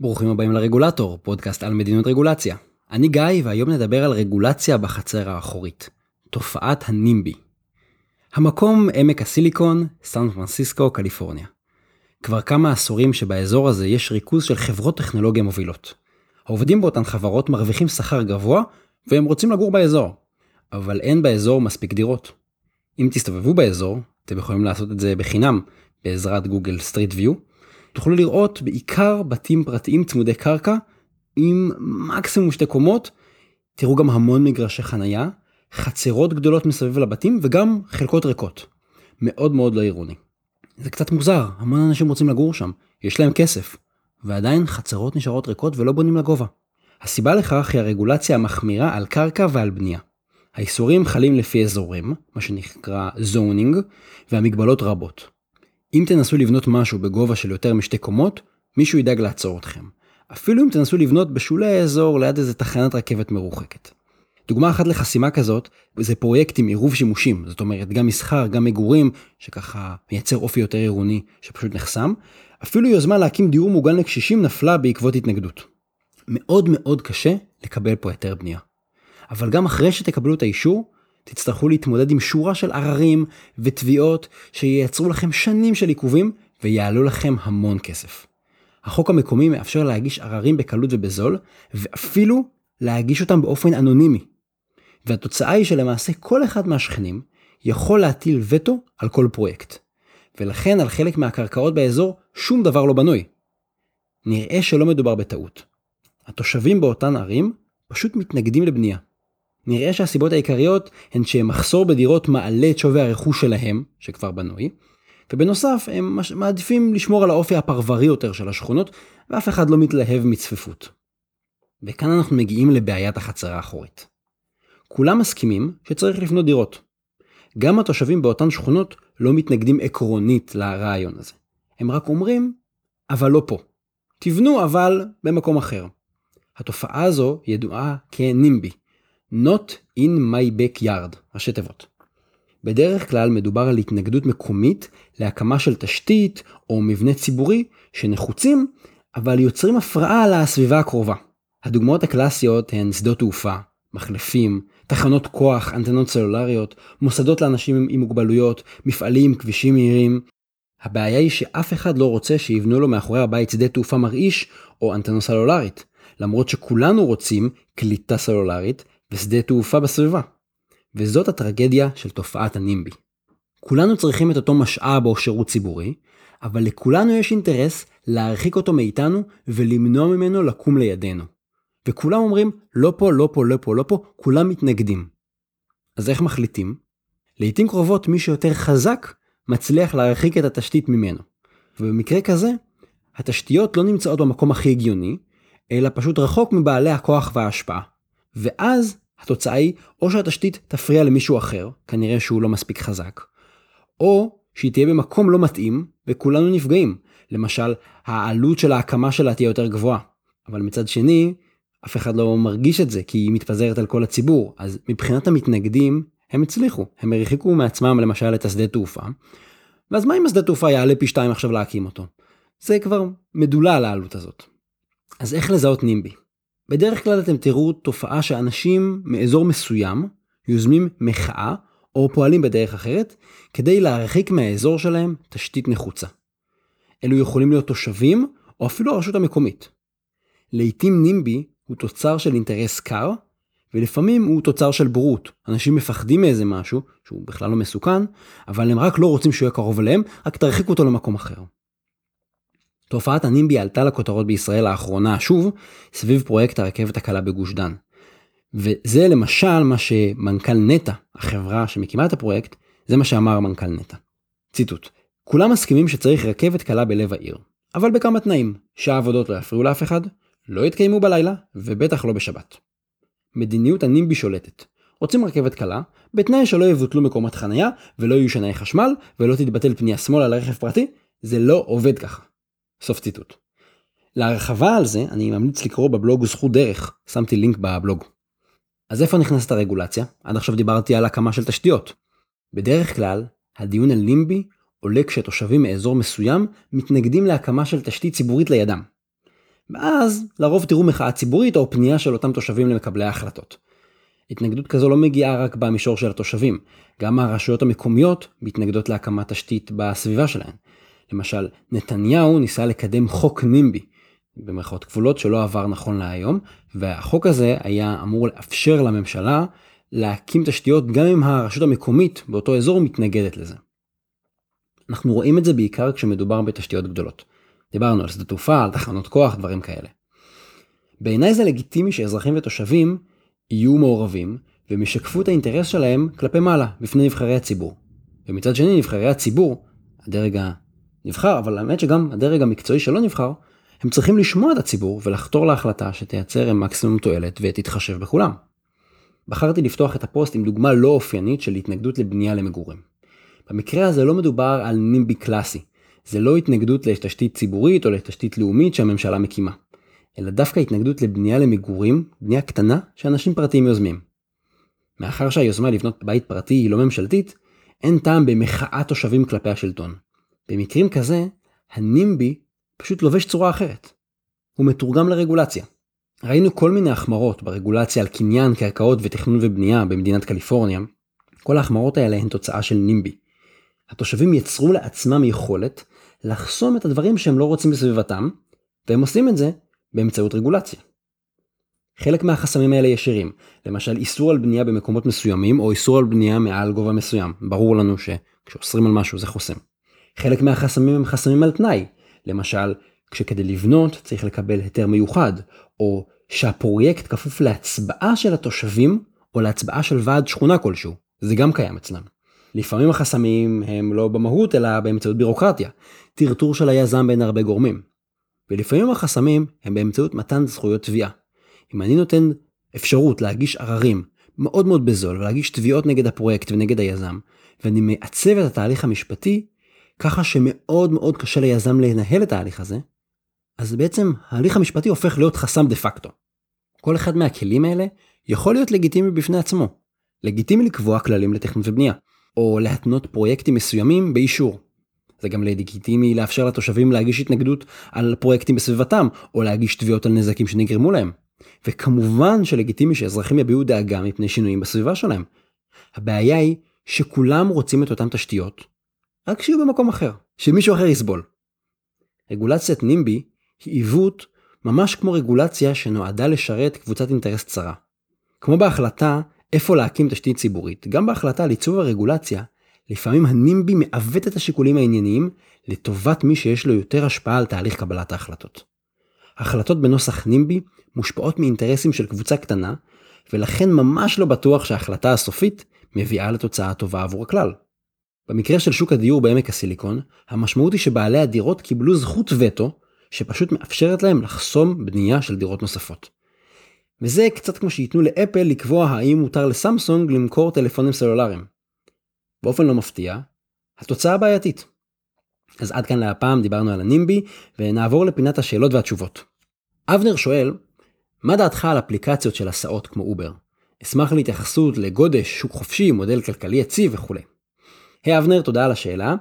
ברוכים הבאים לרגולטור, פודקאסט על מדיניות רגולציה. אני גיא, והיום נדבר על רגולציה בחצר האחורית. תופעת הנימבי. המקום עמק הסיליקון, סן פרנסיסקו, קליפורניה. כבר כמה עשורים שבאזור הזה יש ריכוז של חברות טכנולוגיה מובילות. העובדים באותן חברות מרוויחים שכר גבוה, והם רוצים לגור באזור. אבל אין באזור מספיק דירות. אם תסתובבו באזור, אתם יכולים לעשות את זה בחינם, בעזרת גוגל סטריט ויו, תוכלו לראות בעיקר בתים פרטיים צמודי קרקע עם מקסימום שתי קומות. תראו גם המון מגרשי חנייה, חצרות גדולות מסביב לבתים וגם חלקות ריקות. מאוד מאוד לא עירוני. זה קצת מוזר, המון אנשים רוצים לגור שם, יש להם כסף, ועדיין חצרות נשארות ריקות ולא בונים לגובה. הסיבה לכך היא הרגולציה המחמירה על קרקע ועל בנייה. האיסורים חלים לפי אזורים, מה שנקרא zoning, והמגבלות רבות. אם תנסו לבנות משהו בגובה של יותר משתי קומות, מישהו ידאג לעצור אתכם. אפילו אם תנסו לבנות בשולי האזור ליד איזה תחנת רכבת מרוחקת. דוגמה אחת לחסימה כזאת זה פרויקט עם עירוב שימושים, זאת אומרת גם מסחר, גם מגורים, שככה מייצר אופי יותר עירוני שפשוט נחסם. אפילו יוזמה להקים דיור מוגן לקשישים נפלה בעקבות התנגדות. מאוד מאוד קשה לקבל פה היתר בנייה. אבל גם אחרי שתקבלו את האישור, תצטרכו להתמודד עם שורה של עררים ותביעות שייצרו לכם שנים של עיכובים ויעלו לכם המון כסף. החוק המקומי מאפשר להגיש עררים בקלות ובזול, ואפילו להגיש אותם באופן אנונימי. והתוצאה היא שלמעשה כל אחד מהשכנים יכול להטיל וטו על כל פרויקט. ולכן על חלק מהקרקעות באזור שום דבר לא בנוי. נראה שלא מדובר בטעות. התושבים באותן ערים פשוט מתנגדים לבנייה. נראה שהסיבות העיקריות הן שמחסור בדירות מעלה את שווי הרכוש שלהם, שכבר בנוי, ובנוסף הם מעדיפים לשמור על האופי הפרברי יותר של השכונות, ואף אחד לא מתלהב מצפיפות. וכאן אנחנו מגיעים לבעיית החצר האחורית. כולם מסכימים שצריך לבנות דירות. גם התושבים באותן שכונות לא מתנגדים עקרונית לרעיון הזה. הם רק אומרים, אבל לא פה. תבנו אבל במקום אחר. התופעה הזו ידועה כנימבי, Not in my backyard, ראשי תיבות. בדרך כלל מדובר על התנגדות מקומית להקמה של תשתית או מבנה ציבורי שנחוצים, אבל יוצרים הפרעה לסביבה הקרובה. הדוגמאות הקלאסיות הן שדות תעופה, מחלפים, תחנות כוח, אנטנות סלולריות, מוסדות לאנשים עם מוגבלויות, מפעלים, כבישים מהירים. הבעיה היא שאף אחד לא רוצה שיבנו לו מאחורי הבית שדה תעופה מרעיש או אנטנה סלולרית, למרות שכולנו רוצים קליטה סלולרית ושדה תעופה בסביבה. וזאת הטרגדיה של תופעת הנימבי. כולנו צריכים את אותו משאב או שירות ציבורי, אבל לכולנו יש אינטרס להרחיק אותו מאיתנו ולמנוע ממנו לקום לידינו. וכולם אומרים לא פה, לא פה, לא פה, לא פה, כולם מתנגדים. אז איך מחליטים? לעיתים קרובות מי שיותר חזק מצליח להרחיק את התשתית ממנו. ובמקרה כזה, התשתיות לא נמצאות במקום הכי הגיוני, אלא פשוט רחוק מבעלי הכוח וההשפעה. ואז התוצאה היא או שהתשתית תפריע למישהו אחר, כנראה שהוא לא מספיק חזק, או שהיא תהיה במקום לא מתאים וכולנו נפגעים. למשל, העלות של ההקמה שלה תהיה יותר גבוהה. אבל מצד שני, אף אחד לא מרגיש את זה כי היא מתפזרת על כל הציבור. אז מבחינת המתנגדים, הם הצליחו. הם הרחיקו מעצמם למשל את השדה תעופה. ואז מה אם השדה תעופה יעלה פי שתיים עכשיו להקים אותו? זה כבר מדולה על העלות הזאת. אז איך לזהות נימבי? בדרך כלל אתם תראו תופעה שאנשים מאזור מסוים יוזמים מחאה או פועלים בדרך אחרת כדי להרחיק מהאזור שלהם תשתית נחוצה. אלו יכולים להיות תושבים או אפילו הרשות המקומית. לעתים נימבי הוא תוצר של אינטרס קר, ולפעמים הוא תוצר של בורות. אנשים מפחדים מאיזה משהו, שהוא בכלל לא מסוכן, אבל הם רק לא רוצים שהוא יהיה קרוב אליהם, רק תרחיקו אותו למקום אחר. תופעת הנימבי עלתה לכותרות בישראל לאחרונה שוב סביב פרויקט הרכבת הקלה בגוש דן. וזה למשל מה שמנכ"ל נטע, החברה שמקימה את הפרויקט, זה מה שאמר מנכ"ל נטע. ציטוט: כולם מסכימים שצריך רכבת קלה בלב העיר, אבל בכמה תנאים, שהעבודות לא יפריעו לאף אחד, לא יתקיימו בלילה, ובטח לא בשבת. מדיניות הנימבי שולטת. רוצים רכבת קלה, בתנאי שלא יבוטלו מקומות חניה, ולא יהיו שנאי חשמל, ולא תתבטל פנייה שמאלה לרכב פרטי, זה לא עובד ככה. סוף ציטוט. להרחבה על זה אני ממליץ לקרוא בבלוג זכות דרך, שמתי לינק בבלוג. אז איפה נכנסת הרגולציה? עד עכשיו דיברתי על הקמה של תשתיות. בדרך כלל, הדיון על לימבי עולה כשתושבים מאזור מסוים מתנגדים להקמה של תשתית ציבורית לידם. ואז לרוב תראו מחאה ציבורית או פנייה של אותם תושבים למקבלי ההחלטות. התנגדות כזו לא מגיעה רק במישור של התושבים, גם הרשויות המקומיות מתנגדות להקמת תשתית בסביבה שלהן. למשל, נתניהו ניסה לקדם חוק נימבי, במרכאות כפולות שלא עבר נכון להיום, והחוק הזה היה אמור לאפשר לממשלה להקים תשתיות גם אם הרשות המקומית באותו אזור מתנגדת לזה. אנחנו רואים את זה בעיקר כשמדובר בתשתיות גדולות. דיברנו על שדה תעופה, על תחנות כוח, דברים כאלה. בעיניי זה לגיטימי שאזרחים ותושבים יהיו מעורבים והם ישקפו את האינטרס שלהם כלפי מעלה, בפני נבחרי הציבור. ומצד שני, נבחרי הציבור, הדרג הנבחר, אבל האמת שגם הדרג המקצועי שלא נבחר, הם צריכים לשמוע את הציבור ולחתור להחלטה שתייצר עם מקסימום תועלת ותתחשב בכולם. בחרתי לפתוח את הפוסט עם דוגמה לא אופיינית של התנגדות לבנייה למגורים. במקרה הזה לא מדובר על נימבי קלאסי, זה לא התנגדות לתשתית ציבורית או לתשתית לאומית שהממשלה מקימה, אלא דווקא התנגדות לבנייה למגורים, בנייה קטנה שאנשים פרטיים יוזמים. מאחר שהיוזמה לבנות בית פרטי היא לא ממשלתית, אין טעם במחאת תושבים כלפי השלטון. במקרים כזה, הנימבי פשוט לובש צורה אחרת. הוא מתורגם לרגולציה. ראינו כל מיני החמרות ברגולציה על קניין, קרקעות ותכנון ובנייה במדינת קליפורניה. כל ההחמרות האלה הן תוצאה של נימבי. התושבים יצרו לעצמם יכולת לחסום את הדברים שהם לא רוצים בסביבתם, והם עושים את זה באמצעות רגולציה. חלק מהחסמים האלה ישירים, למשל איסור על בנייה במקומות מסוימים או איסור על בנייה מעל גובה מסוים, ברור לנו שכשאוסרים על משהו זה חוסם. חלק מהחסמים הם חסמים על תנאי, למשל כשכדי לבנות צריך לקבל היתר מיוחד, או שהפרויקט כפוף להצבעה של התושבים או להצבעה של ועד שכונה כלשהו, זה גם קיים אצלם. לפעמים החסמים הם לא במהות אלא באמצעות בירוקרטיה, טרטור של היזם בין הרבה גורמים. ולפעמים החסמים הם באמצעות מתן זכויות תביעה. אם אני נותן אפשרות להגיש עררים מאוד מאוד בזול ולהגיש תביעות נגד הפרויקט ונגד היזם, ואני מעצב את התהליך המשפטי ככה שמאוד מאוד קשה ליזם לנהל את ההליך הזה, אז בעצם ההליך המשפטי הופך להיות חסם דה פקטו. כל אחד מהכלים האלה יכול להיות לגיטימי בפני עצמו. לגיטימי לקבוע כללים לתכנון ובנייה, או להתנות פרויקטים מסוימים באישור. זה גם לגיטימי לאפשר לתושבים להגיש התנגדות על פרויקטים בסביבתם, או להגיש תביעות על נזקים שנגרמו להם. וכמובן שלגיטימי שאזרחים יביעו דאגה מפני שינויים בסביבה שלהם. הבעיה היא שכולם רוצים את אותן תשתיות, רק שיהיו במקום אחר, שמישהו אחר יסבול. רגולציית נימבי היא עיוות ממש כמו רגולציה שנועדה לשרת קבוצת אינטרס צרה. כמו בהחלטה איפה להקים תשתית ציבורית, גם בהחלטה על עיצוב הרגולציה, לפעמים הנימבי מעוות את השיקולים הענייניים לטובת מי שיש לו יותר השפעה על תהליך קבלת ההחלטות. החלטות בנוסח נימבי מושפעות מאינטרסים של קבוצה קטנה, ולכן ממש לא בטוח שההחלטה הסופית מביאה לתוצאה טובה עבור הכלל. במקרה של שוק הדיור בעמק הסיליקון, המשמעות היא שבעלי הדירות קיבלו זכות וטו שפשוט מאפשרת להם לחסום בנייה של דירות נוספות. וזה קצת כמו שייתנו לאפל לקבוע האם מותר לסמסונג למכור טלפונים סלולריים. באופן לא מפתיע, התוצאה בעייתית. אז עד כאן להפעם דיברנו על ה NIMBY, ונעבור לפינת השאלות והתשובות. אבנר שואל, מה דעתך על אפליקציות של הסעות כמו אובר? אשמח להתייחסות לגודש, שוק חופשי, מודל כלכלי יציב וכולי. היי, אבנר, תודה על השאלה.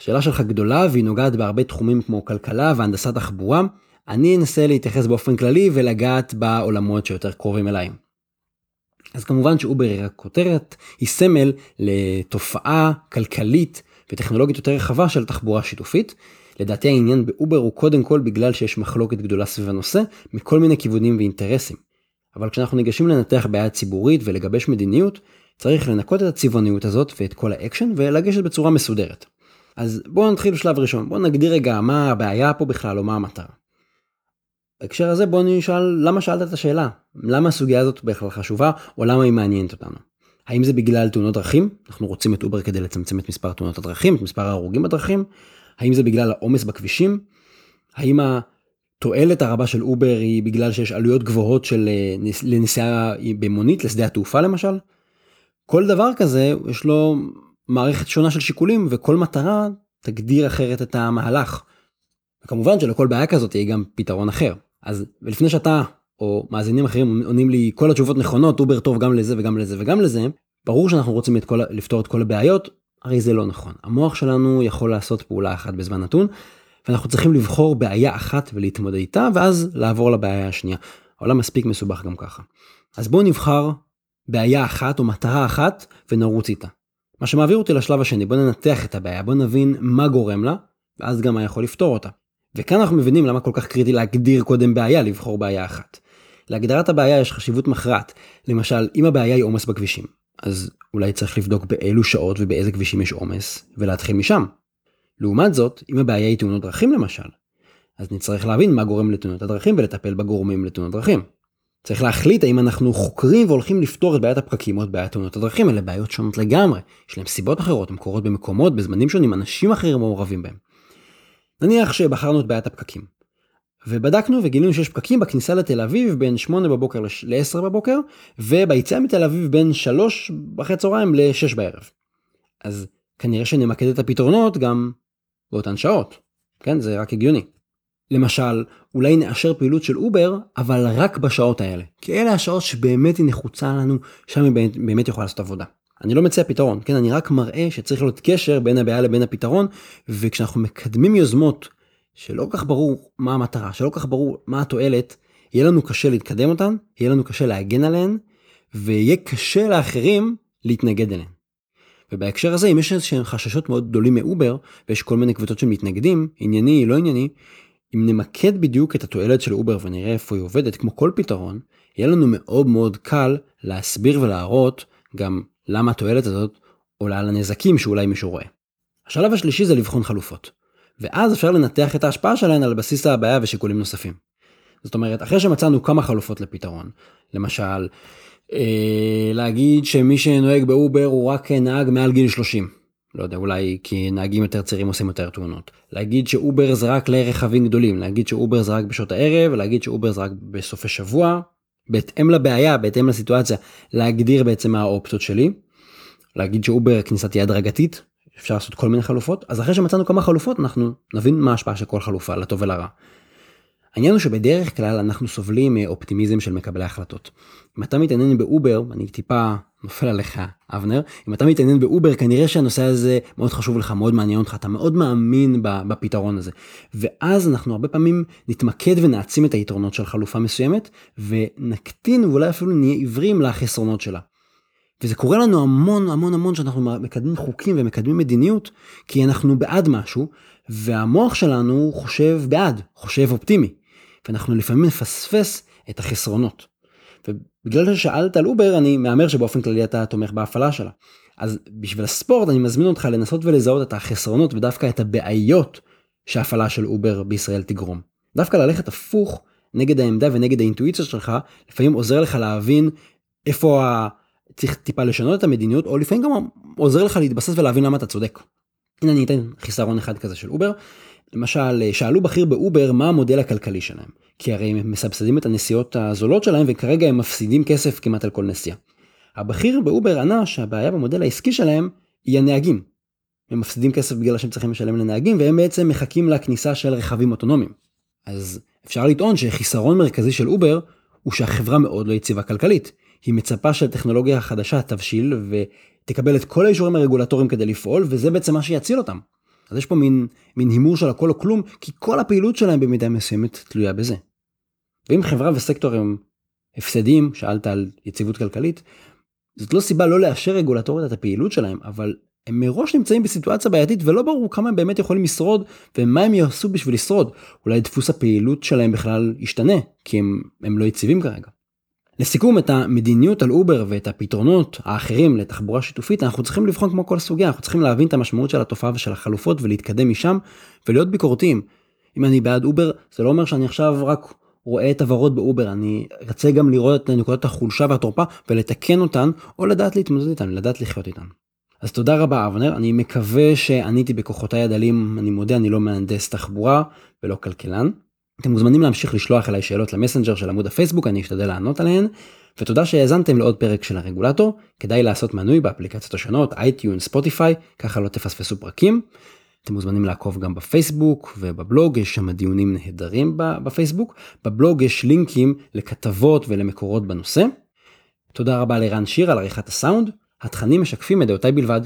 השאלה שלך גדולה והיא נוגעת בהרבה תחומים כמו כלכלה והנדסת תחבורה. אני אנסה להתייחס באופן כללי ולגעת בעולמות שיותר קרובים אליי. אז כמובן שאובר היא רק כותרת, היא סמל לתופעה כלכלית וטכנולוגית יותר רחבה של תחבורה שיתופית. לדעתי העניין באובר הוא קודם כל בגלל שיש מחלוקת גדולה סביב הנושא מכל מיני כיוונים ואינטרסים. אבל כשאנחנו ניגשים לנתח בעיה ציבורית ולגבש מדיניות, צריך לנקות את הצבעוניות הזאת ואת כל האקשן ולגשת בצורה מסודרת. אז בואו נתחיל בשלב ראשון, בואו נגדיר רגע מה הבעיה פה בכלל או מה המטרה. בהקשר הזה בואו נשאל למה שאלת את השאלה, למה הסוגיה הזאת בכלל חשובה או למה היא מעניינת אותנו. האם זה בגלל תאונות דרכים? אנחנו רוצים את אובר כדי לצמצם את מספר תאונות הדרכים, את מספר ההרוגים בדרכים? האם זה בגלל העומס בכבישים? האם התועלת הרבה של אובר היא בגלל שיש עלויות גבוהות של אה, לנסיעה במונית לשדה התעופה למשל? כל דבר כזה יש לו מערכת שונה של שיקולים וכל מטרה תגדיר אחרת את המהלך. וכמובן שלכל בעיה כזאת יהיה גם פתרון אחר. אז ולפני שאתה או מאזינים אחרים עונים לי כל התשובות נכונות אובר טוב גם לזה וגם לזה וגם לזה ברור שאנחנו רוצים את כל, לפתור את כל הבעיות הרי זה לא נכון המוח שלנו יכול לעשות פעולה אחת בזמן נתון ואנחנו צריכים לבחור בעיה אחת ולהתמודד איתה, ואז לעבור לבעיה השנייה. העולם מספיק מסובך גם ככה. אז בואו נבחר בעיה אחת או מטרה אחת ונרוץ איתה. מה שמעביר אותי לשלב השני, בואו ננתח את הבעיה, בואו נבין מה גורם לה, ואז גם מה יכול לפתור אותה. וכאן אנחנו מבינים למה כל כך קריטי להגדיר קודם בעיה, לבחור בעיה אחת. להגדרת הבעיה יש חשיבות מכרעת. למשל, אם הבעיה היא עומס בכבישים, אז אולי צריך לבדוק באילו שעות ובאיזה כבישים יש עומס, ולהתחיל משם. לעומת זאת, אם הבעיה היא תאונות דרכים למשל, אז נצטרך להבין מה גורם לתאונות הדרכים ולטפל בגורמים לתאונות דרכים. צריך להחליט האם אנחנו חוקרים והולכים לפתור את בעיית הפקקים או את בעיית תאונות הדרכים, אלה בעיות שונות לגמרי. יש להם סיבות אחרות, הן קורות במקומות, בזמנים שונים, אנשים אחרים מעורבים בהם. נניח שבחרנו את בעיית הפקקים. ובדקנו וגילינו שיש פקקים בכניסה לתל אביב בין 8 בבוקר ל-10 בבוקר, וביציאה מתל אביב בין 3 אחרי צהריים ל-6 בערב. אז כנראה שנמקד את הפתרונות גם באותן שעות. כן, זה רק הגיוני. למשל, אולי נאשר פעילות של אובר, אבל רק בשעות האלה. כי אלה השעות שבאמת היא נחוצה לנו, שם היא באמת, באמת יכולה לעשות עבודה. אני לא מציע פתרון, כן, אני רק מראה שצריך להיות קשר בין הבעיה לבין הפתרון, וכשאנחנו מקדמים יוזמות שלא כל כך ברור מה המטרה, שלא כל כך ברור מה התועלת, יהיה לנו קשה לקדם אותן, יהיה לנו קשה להגן עליהן, ויהיה קשה לאחרים להתנגד אליהן. ובהקשר הזה, אם יש איזשהם חששות מאוד גדולים מאובר, ויש כל מיני קבוצות של מתנגדים, ענייני, לא ענייני, אם נמקד בדיוק את התועלת של אובר ונראה איפה היא עובדת, כמו כל פתרון, יהיה לנו מאוד מאוד קל להסביר ולהראות גם למה התועלת הזאת עולה על הנזקים שאולי מישהו רואה. השלב השלישי זה לבחון חלופות. ואז אפשר לנתח את ההשפעה שלהן על בסיס הבעיה ושיקולים נוספים. זאת אומרת, אחרי שמצאנו כמה חלופות לפתרון, למשל, אה, להגיד שמי שנוהג באובר הוא רק נהג מעל גיל 30. לא יודע, אולי כי נהגים יותר צעירים עושים יותר תאונות. להגיד שאובר זה רק לרכבים גדולים, להגיד שאובר זה רק בשעות הערב, להגיד שאובר זה רק בסופי שבוע, בהתאם לבעיה, בהתאם לסיטואציה, להגדיר בעצם מה האופציות שלי. להגיד שאובר כניסה תהיה הדרגתית, אפשר לעשות כל מיני חלופות, אז אחרי שמצאנו כמה חלופות אנחנו נבין מה ההשפעה של כל חלופה, לטוב ולרע. העניין הוא שבדרך כלל אנחנו סובלים מאופטימיזם של מקבלי החלטות. אם אתה מתעניין באובר, אני טיפה נופל עליך אבנר, אם אתה מתעניין באובר כנראה שהנושא הזה מאוד חשוב לך, מאוד מעניין אותך, אתה מאוד מאמין בפתרון הזה. ואז אנחנו הרבה פעמים נתמקד ונעצים את היתרונות של חלופה מסוימת, ונקטין ואולי אפילו נהיה עיוורים לחסרונות שלה. וזה קורה לנו המון המון המון שאנחנו מקדמים חוקים ומקדמים מדיניות, כי אנחנו בעד משהו, והמוח שלנו חושב בעד, חושב אופטימי. ואנחנו לפעמים נפספס את החסרונות. ובגלל ששאלת על אובר, אני מהמר שבאופן כללי אתה תומך בהפעלה שלה. אז בשביל הספורט אני מזמין אותך לנסות ולזהות את החסרונות ודווקא את הבעיות שהפעלה של אובר בישראל תגרום. דווקא ללכת הפוך נגד העמדה ונגד האינטואיציה שלך, לפעמים עוזר לך להבין איפה ה... צריך טיפה לשנות את המדיניות, או לפעמים גם עוזר לך להתבסס ולהבין למה אתה צודק. הנה אני אתן חיסרון אחד כזה של אובר. למשל, שאלו בכיר באובר מה המודל הכלכלי שלהם. כי הרי הם מסבסדים את הנסיעות הזולות שלהם וכרגע הם מפסידים כסף כמעט על כל נסיעה. הבכיר באובר ענה שהבעיה במודל העסקי שלהם היא הנהגים. הם מפסידים כסף בגלל שהם צריכים לשלם לנהגים והם בעצם מחכים לכניסה של רכבים אוטונומיים. אז אפשר לטעון שחיסרון מרכזי של אובר הוא שהחברה מאוד לא יציבה כלכלית. היא מצפה שהטכנולוגיה החדשה תבשיל ותקבל את כל האישורים הרגולטוריים כדי לפעול, וזה בעצם מה שיציל אותם. אז יש פה מין, מין הימור של הכל או כלום, כי כל הפעילות שלהם במידה מסוימת תלויה בזה. ואם חברה וסקטור הם הפסדים, שאלת על יציבות כלכלית, זאת לא סיבה לא לאשר רגולטורית את הפעילות שלהם, אבל הם מראש נמצאים בסיטואציה בעייתית ולא ברור כמה הם באמת יכולים לשרוד ומה הם יעשו בשביל לשרוד. אולי דפוס הפעילות שלהם בכלל ישתנה, כי הם, הם לא יציבים כרגע. לסיכום את המדיניות על אובר ואת הפתרונות האחרים לתחבורה שיתופית אנחנו צריכים לבחון כמו כל סוגיה אנחנו צריכים להבין את המשמעות של התופעה ושל החלופות ולהתקדם משם ולהיות ביקורתיים. אם אני בעד אובר זה לא אומר שאני עכשיו רק רואה את הוורוד באובר אני רוצה גם לראות את נקודות החולשה והתורפה ולתקן אותן או לדעת להתמודד איתן לדעת לחיות איתן. אז תודה רבה אבנר אני מקווה שעניתי בכוחותיי הדלים אני מודה אני לא מהנדס תחבורה ולא כלכלן. אתם מוזמנים להמשיך לשלוח אליי שאלות למסנג'ר של עמוד הפייסבוק, אני אשתדל לענות עליהן. ותודה שהאזנתם לעוד פרק של הרגולטור, כדאי לעשות מנוי באפליקציות השונות, אייטיון, Spotify, ככה לא תפספסו פרקים. אתם מוזמנים לעקוב גם בפייסבוק ובבלוג, יש שם דיונים נהדרים בפייסבוק. בבלוג יש לינקים לכתבות ולמקורות בנושא. תודה רבה לרן שיר על עריכת הסאונד, התכנים משקפים את דעותיי בלבד.